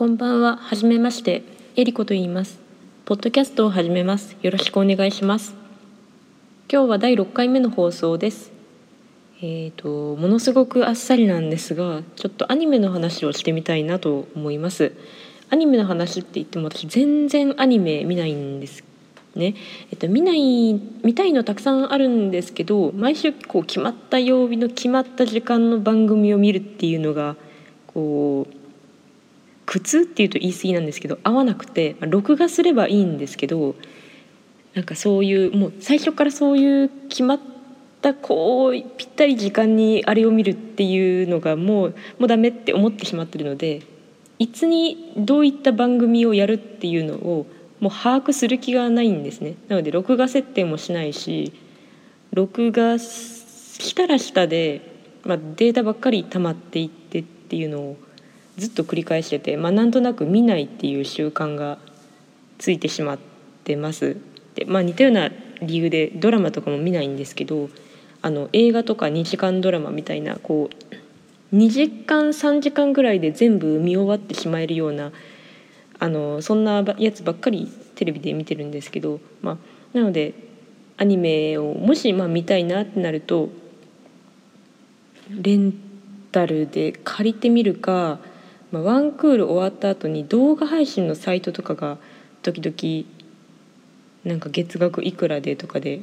こんばんは、はじめまして、えりこと言います。ポッドキャストを始めます。よろしくお願いします。今日は第6回目の放送です。えっ、とものすごくあっさりなんですが、ちょっとアニメの話をしてみたいなと思います。アニメの話って言っても私全然アニメ見ないんですね。えっと見ない見たいのたくさんあるんですけど、毎週こう決まった曜日の決まった時間の番組を見るっていうのがこう苦痛っていうと言い過ぎなんですけど合わなくてま録画すればいいんですけどなんかそういうもう最初からそういう決まったこうぴったり時間にあれを見るっていうのがもうもうダメって思ってしまってるのでいつにどういった番組をやるっていうのをもう把握する気がないんですね。なので録画設定もしないし録画したらしたで、まあ、データばっかり溜まっていってっていうのをずっと繰り返してて、まあ、なんとなく見ないっていう習慣がついてしまってます。でまあ、似たような理由でドラマとかも見ないんですけどあの映画とか2時間ドラマみたいなこう2時間3時間ぐらいで全部見終わってしまえるようなあのそんなやつばっかりテレビで見てるんですけど、まあ、なのでアニメをもしまあ見たいなってなるとレンタルで借りてみるか、まあ、ワンクール終わった後に動画配信のサイトとかが時々なんか月額いくらでとかで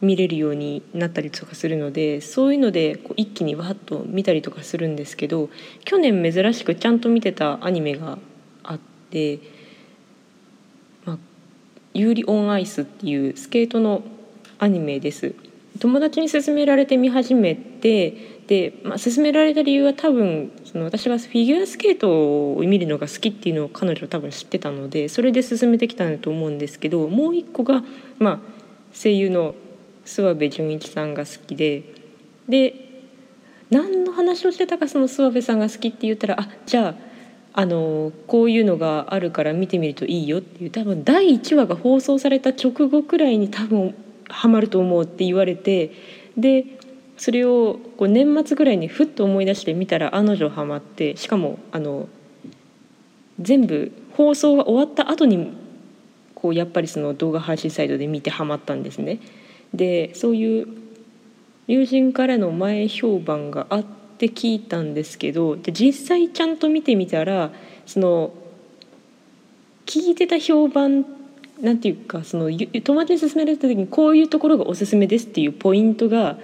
見れるようになったりとかするのでそういうのでこう一気にわっと見たりとかするんですけど去年珍しくちゃんと見てたアニメがあって「まあ、ユーリ・オン・アイス」っていうスケートのアニメです。友達に勧められて見始めて、まあ、勧められた理由は多分その私がフィギュアスケートを見るのが好きっていうのを彼女は多分知ってたのでそれで勧めてきたんだと思うんですけどもう一個が、まあ、声優の諏訪部純一さんが好きでで何の話をしてたかその諏訪部さんが好きって言ったらあじゃああのこういうのがあるから見てみるといいよっていう多分第1話が放送された直後くらいに多分ハマると思うって言われてでそれをこう年末ぐらいにふっと思い出してみたら案の定ハマってしかもあの全部放送が終わった後にこうやっぱりその動画配信サイトで見てハマったんですね。でそういう友人からの前評判があって聞いたんですけどで実際ちゃんと見てみたらその聞いてた評判なんていうかその友達に勧められた時にこういうところがおすすめですっていうポイントが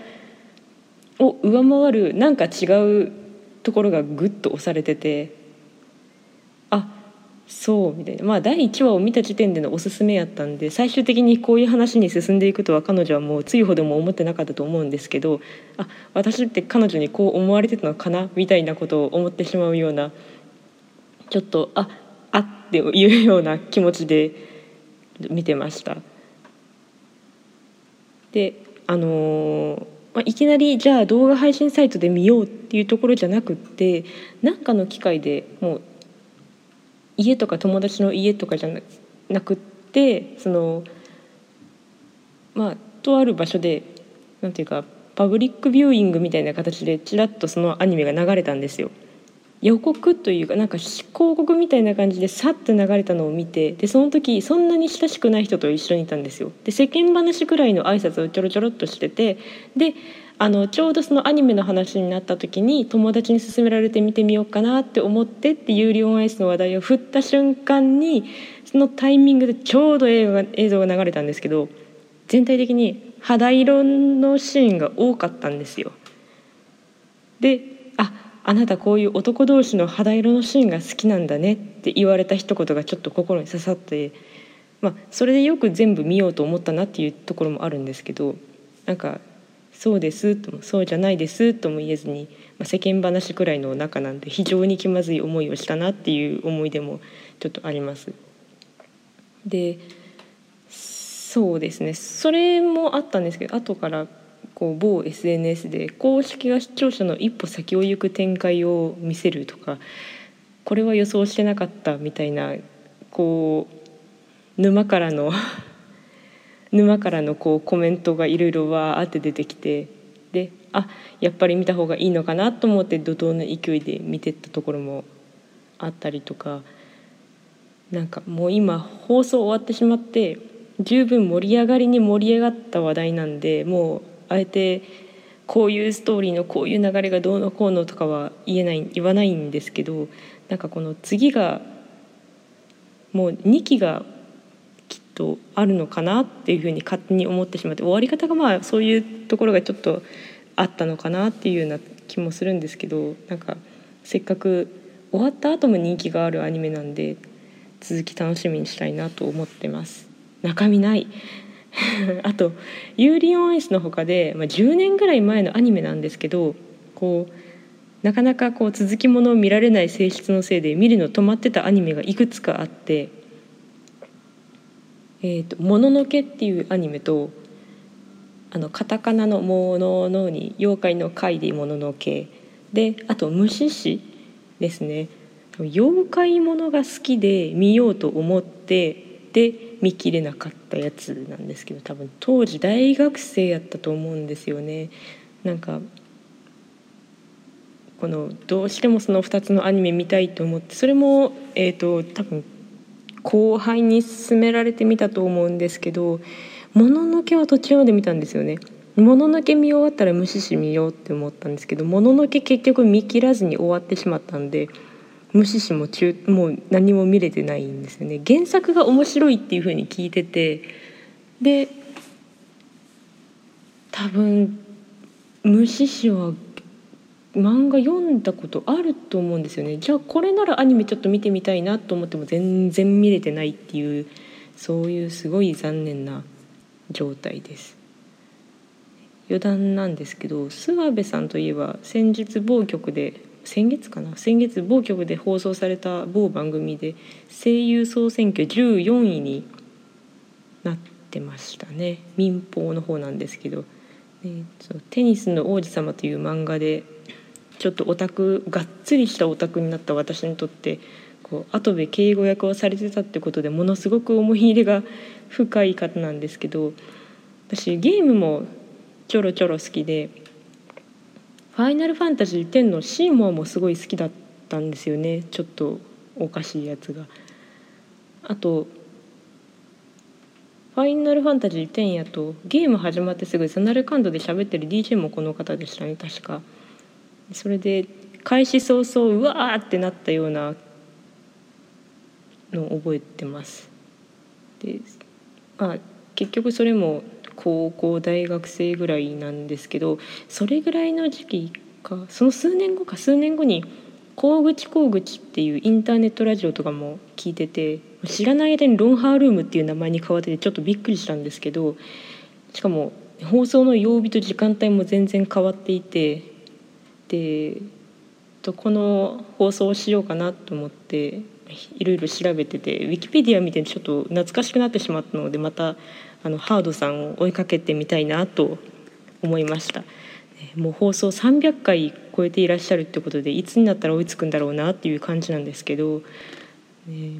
を上回るなんか違うところがグッと押されててあそうみたいなまあ第1話を見た時点でのおすすめやったんで最終的にこういう話に進んでいくとは彼女はもうついほども思ってなかったと思うんですけどあ私って彼女にこう思われてたのかなみたいなことを思ってしまうようなちょっとああっていうような気持ちで見てました。であのーまあ、いきなりじゃあ動画配信サイトで見ようっていうところじゃなくって何かの機会でもう家とか友達の家とかじゃなくってそのまあとある場所でなんていうかパブリックビューイングみたいな形でちらっとそのアニメが流れたんですよ。予告というかなんか広告みたいな感じでさっと流れたのを見てでその時そんなに親しくない人と一緒にいたんですよ。で世間話くらいの挨拶をちょろちょろっとしててであのちょうどそのアニメの話になった時に友達に勧められて見てみようかなって思ってってユーリオンアイスの話題を振った瞬間にそのタイミングでちょうど映画映像が流れたんですけど全体的に肌色のシーンが多かったんですよ。であなたこういう男同士の肌色のシーンが好きなんだねって言われた一言がちょっと心に刺さって、まあ、それでよく全部見ようと思ったなっていうところもあるんですけどなんか「そうです」とも「そうじゃないです」とも言えずに、まあ、世間話くらいの中なんで非常に気まずい思いをしたなっていう思い出もちょっとあります。でそうですねそれもあったんですけど後からこう某 SNS で公式が視聴者の一歩先を行く展開を見せるとかこれは予想してなかったみたいなこう沼からの 沼からのこうコメントがいろいろわーって出てきてであやっぱり見た方がいいのかなと思って怒涛の勢いで見てったところもあったりとかなんかもう今放送終わってしまって十分盛り上がりに盛り上がった話題なんでもうあえてこういうストーリーのこういう流れがどうのこうのとかは言えない言わないんですけどなんかこの次がもう2期がきっとあるのかなっていうふうに勝手に思ってしまって終わり方がまあそういうところがちょっとあったのかなっていうような気もするんですけどなんかせっかく終わった後も人気があるアニメなんで続き楽しみにしたいなと思ってます。中身ない。あと「ユーリオンアイス」の他で、まあ、10年ぐらい前のアニメなんですけどこうなかなかこう続きものを見られない性質のせいで見るの止まってたアニメがいくつかあって「えーと、もののけ」っていうアニメとあのカタカナの「ものの」に妖怪の「怪」で「もののけ」であと「虫師」ですね。妖怪ものが好きで見ようと思ってで見切れなかったやつなんですけど多分当時大学生やったと思うんですよね。なんかこのどうしてもその2つのアニメ見たいと思ってそれも、えーと、多分後輩に勧められてみたと思うんですけど「もののけ」は途中まで見たんですよね。もののけ見終わったら無視し見ようって思ったんですけどもののけ結局見切らずに終わってしまったんで無視しも中もう何も見れてないんですよね。原作が面白いっていうふうに聞いてて。で多分無視しは漫画読んだことあると思うんですよね。じゃあこれならアニメちょっと見てみたいなと思っても全然見れてないっていうそういうすごい残念な状態です。余談なんですけど諏訪部さんといえば先日某局で先月かな？先月某局で放送された某番組で声優総選挙14位になってましたね民放の方なんですけど「ね、そうテニスの王子様」という漫画でちょっとオタクがっつりしたオタクになった私にとってこう後部敬語役をされてたってことでものすごく思い入れが深い方なんですけど私ゲームもちょろちょろ好きで。ファイナルファンタジー10のシーモアもすごい好きだったんですよねちょっとおかしいやつが。あとファイナルファンタジー10やとゲーム始まってすぐサナルカンドで喋ってる DJ もこの方でしたね確か。それで開始早々うわーってなったようなのを覚えてます。でまあ結局それも高校大学生ぐらいなんですけどそれぐらいの時期かその数年後か数年後に「高口高口」っていうインターネットラジオとかも聞いてて知らない間にロンハールームっていう名前に変わっててちょっとびっくりしたんですけどしかも放送の曜日と時間帯も全然変わっていてでこの放送をしようかなと思っていろいろ調べててウィキペディア見てちょっと懐かしくなってしまったのでまたあのハードさんを追いかけてみたいなと思いました。もう放送300回超えていらっしゃるってことでいつになったら追いつくんだろうなっていう感じなんですけど、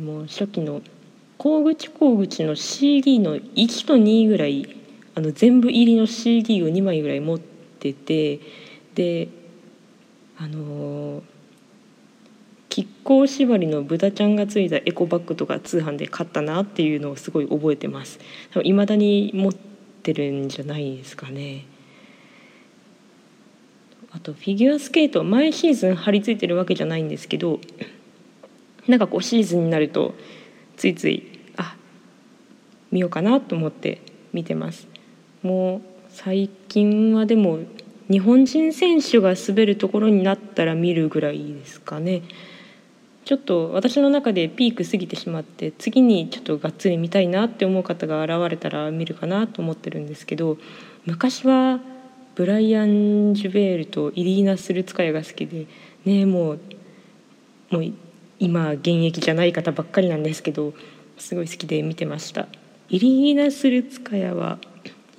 もう初期の「高口高口」の CD の1と2ぐらいあの全部入りの CD を2枚ぐらい持っててであのー亀甲縛りの豚ちゃんがついたエコバッグとか通販で買ったなっていうのをすごい覚えてます。いまだに持ってるんじゃないですかね。あとフィギュアスケート毎シーズン張り付いてるわけじゃないんですけどなんかこうシーズンになるとついついあ見ようかなと思って見てます。もう最近はでも日本人選手が滑るところになったら見るぐらいですかね。ちょっと私の中でピーク過ぎてしまって次にちょっとがっつり見たいなって思う方が現れたら見るかなと思ってるんですけど昔はブライアン・ジュベールとイリーナ・スルツカヤが好きでねもうもう今現役じゃない方ばっかりなんですけどすごい好きで見てました。イリーナ・スルツカヤは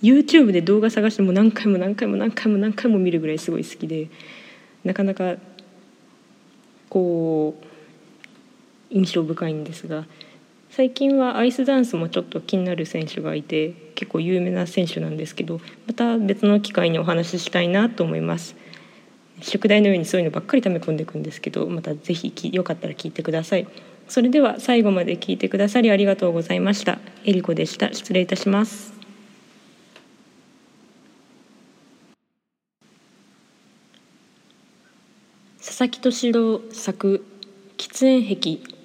YouTube で動画探しても何回も何回も何回も何回も見るぐらいすごい好きでなかなかこう印象深いんですが最近はアイスダンスもちょっと気になる選手がいて結構有名な選手なんですけどまた別の機会にお話ししたいなと思います。宿題のようにそういうのばっかり溜め込んでいくんですけどまた是非よかったら聞いてください。それでは最後まで聞いてくださりありがとうございました。えりこでした。失礼いたします。佐々木敏郎作喫煙壁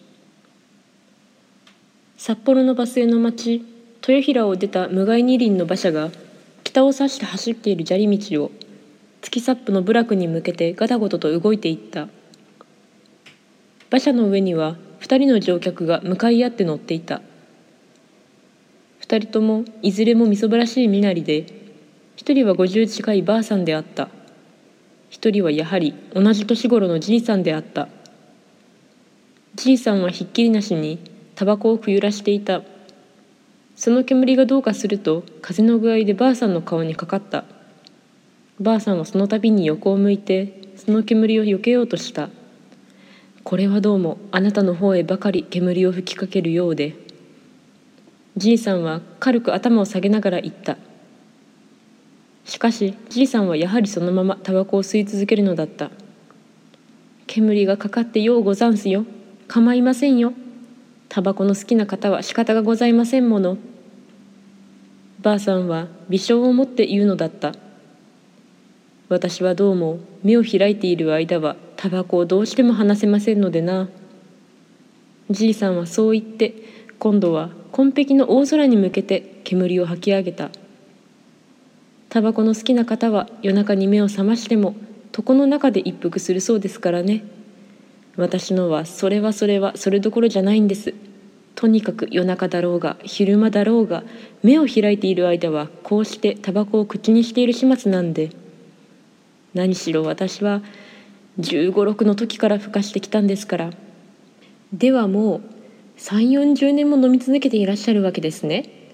札幌のバスへの町豊平を出た無害二輪の馬車が北を指して走っている砂利道を月サップの部落に向けてガタゴトと動いていった。馬車の上には2人の乗客が向かい合って乗っていた。2人ともいずれもみそばらしい身なりで1人は50近いばあさんであった。1人はやはり同じ年頃のじいさんであった。じいさんはひっきりなしにタバコをくゆらしていた。その煙がどうかすると風の具合でばあさんの顔にかかった。ばあさんはその度に横を向いてその煙を避けようとした。これはどうもあなたの方へばかり煙を吹きかけるようで。じいさんは軽く頭を下げながら言った。しかしじいさんはやはりそのままタバコを吸い続けるのだった。煙がかかってようござんすよ。構いませんよ。タバコの好きな方は仕方がございませんもの。ばあさんは微笑を持って言うのだった。私はどうも目を開いている間はタバコをどうしても離せませんのでな。じいさんはそう言って今度は紺碧の大空に向けて煙を吐き上げた。タバコの好きな方は夜中に目を覚ましても床の中で一服するそうですからね。私のはそれはそれはそれどころじゃないんです。とにかく夜中だろうが昼間だろうが目を開いている間はこうしてタバコを口にしている始末なんで。何しろ私は1 5 6の時からふかしてきたんですから。ではもう3 4 0年も飲み続けていらっしゃるわけですね。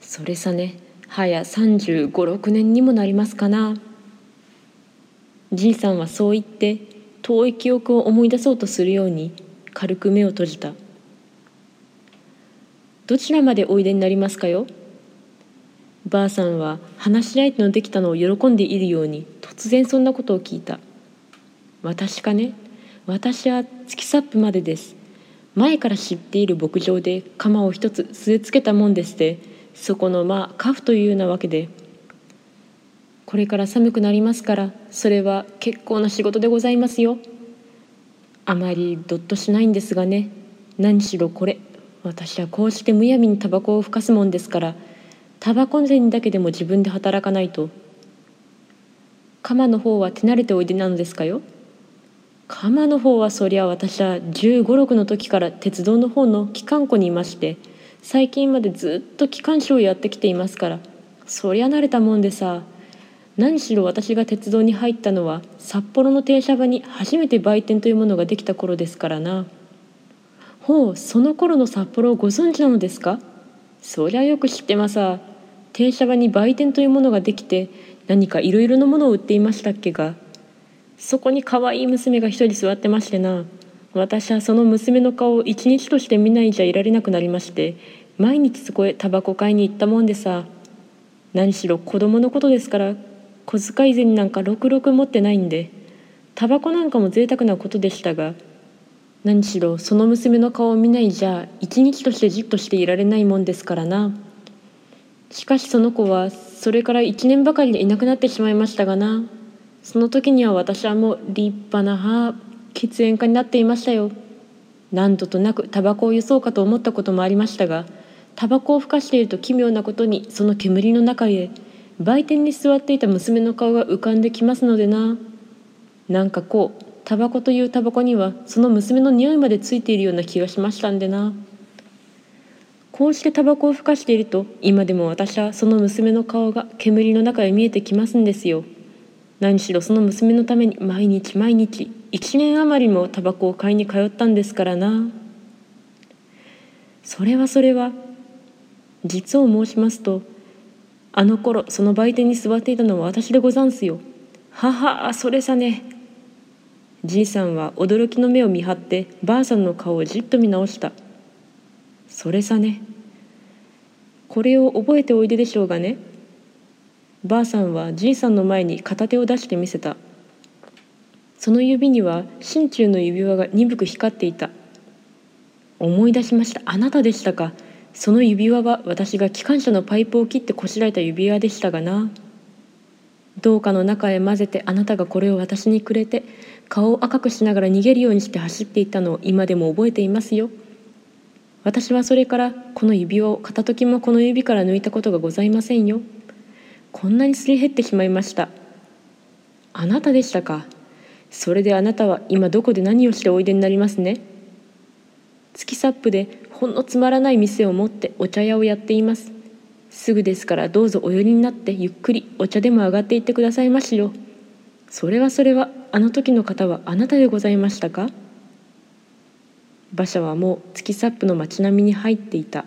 それさね早3 5 6年にもなりますかな。じいさんはそう言って遠い記憶を思い出そうとするように軽く目を閉じた。どちらまでおいでになりますかよ？ばあさんは話し相手のできたのを喜んでいるように突然そんなことを聞いた。私かね？私は月サップまでです。前から知っている牧場で鎌を一つ据え付けたもんでして。そこのまあカフというようなわけでこれから寒くなりますからそれは結構な仕事でございますよ。あまりどっとしないんですがね何しろこれ私はこうしてむやみにタバコをふかすもんですからタバコ銭だけでも自分で働かないと鎌の方は手慣れておいでなのですかよ。鎌の方はそりゃ私は1 5 6の時から鉄道の方の機関庫にいまして最近までずっと機関士をやってきていますからそりゃ慣れたもんでさ何しろ私が鉄道に入ったのは札幌の停車場に初めて売店というものができた頃ですからな。ほうその頃の札幌をご存知なのですか？そりゃよく知ってます停車場に売店というものができて何かいろいろなものを売っていましたっけが。そこに可愛い娘が一人座ってましてな。私はその娘の顔を一日として見ないじゃいられなくなりまして毎日そこへタバコ買いに行ったもんでさ。何しろ子供のことですから小遣い銭なんかろくろく持ってないんでタバコなんかも贅沢なことでしたが何しろその娘の顔を見ないじゃ一日としてじっとしていられないもんですからな。しかしその子はそれから1年ばかりでいなくなってしまいましたがな。その時には私はもう立派な母喫煙家になっていましたよ。何度となくタバコを輸そうかと思ったこともありましたがタバコをふかしていると奇妙なことにその煙の中へ売店に座っていた娘の顔が浮かんできますのでな。なんかこうタバコというタバコにはその娘の匂いまでついているような気がしましたんでな。こうしてタバコをふかしていると今でも私はその娘の顔が煙の中へ見えてきますんですよ。何しろその娘のために毎日毎日1年余りもタバコを買いに通ったんですからな。それはそれは実を申しますとあの頃その売店に座っていたのは私でござんすよ。ははそれさね。じいさんは驚きの目を見張ってばあさんの顔をじっと見直した。それさね。これを覚えておいででしょうがね。ばあさんはじいさんの前に片手を出してみせた。その指には心中の指輪が鈍く光っていた思い出しましたあなたでしたかその指輪は私が機関車のパイプを切ってこしらえた指輪でしたがな。どうかの中へ混ぜてあなたがこれを私にくれて顔を赤くしながら逃げるようにして走っていったのを今でも覚えていますよ。私はそれからこの指輪を片時もこの指から抜いたことがございませんよ。こんなにすり減ってしまいました。あなたでしたか。それであなたは今どこで何をしておいでになりますね。月サップでほんのつまらない店を持ってお茶屋をやっています。すぐですからどうぞお寄りになってゆっくりお茶でも上がっていってくださいましよ。それはそれはあの時の方はあなたでございましたか？馬車はもう月サップの町並みに入っていた。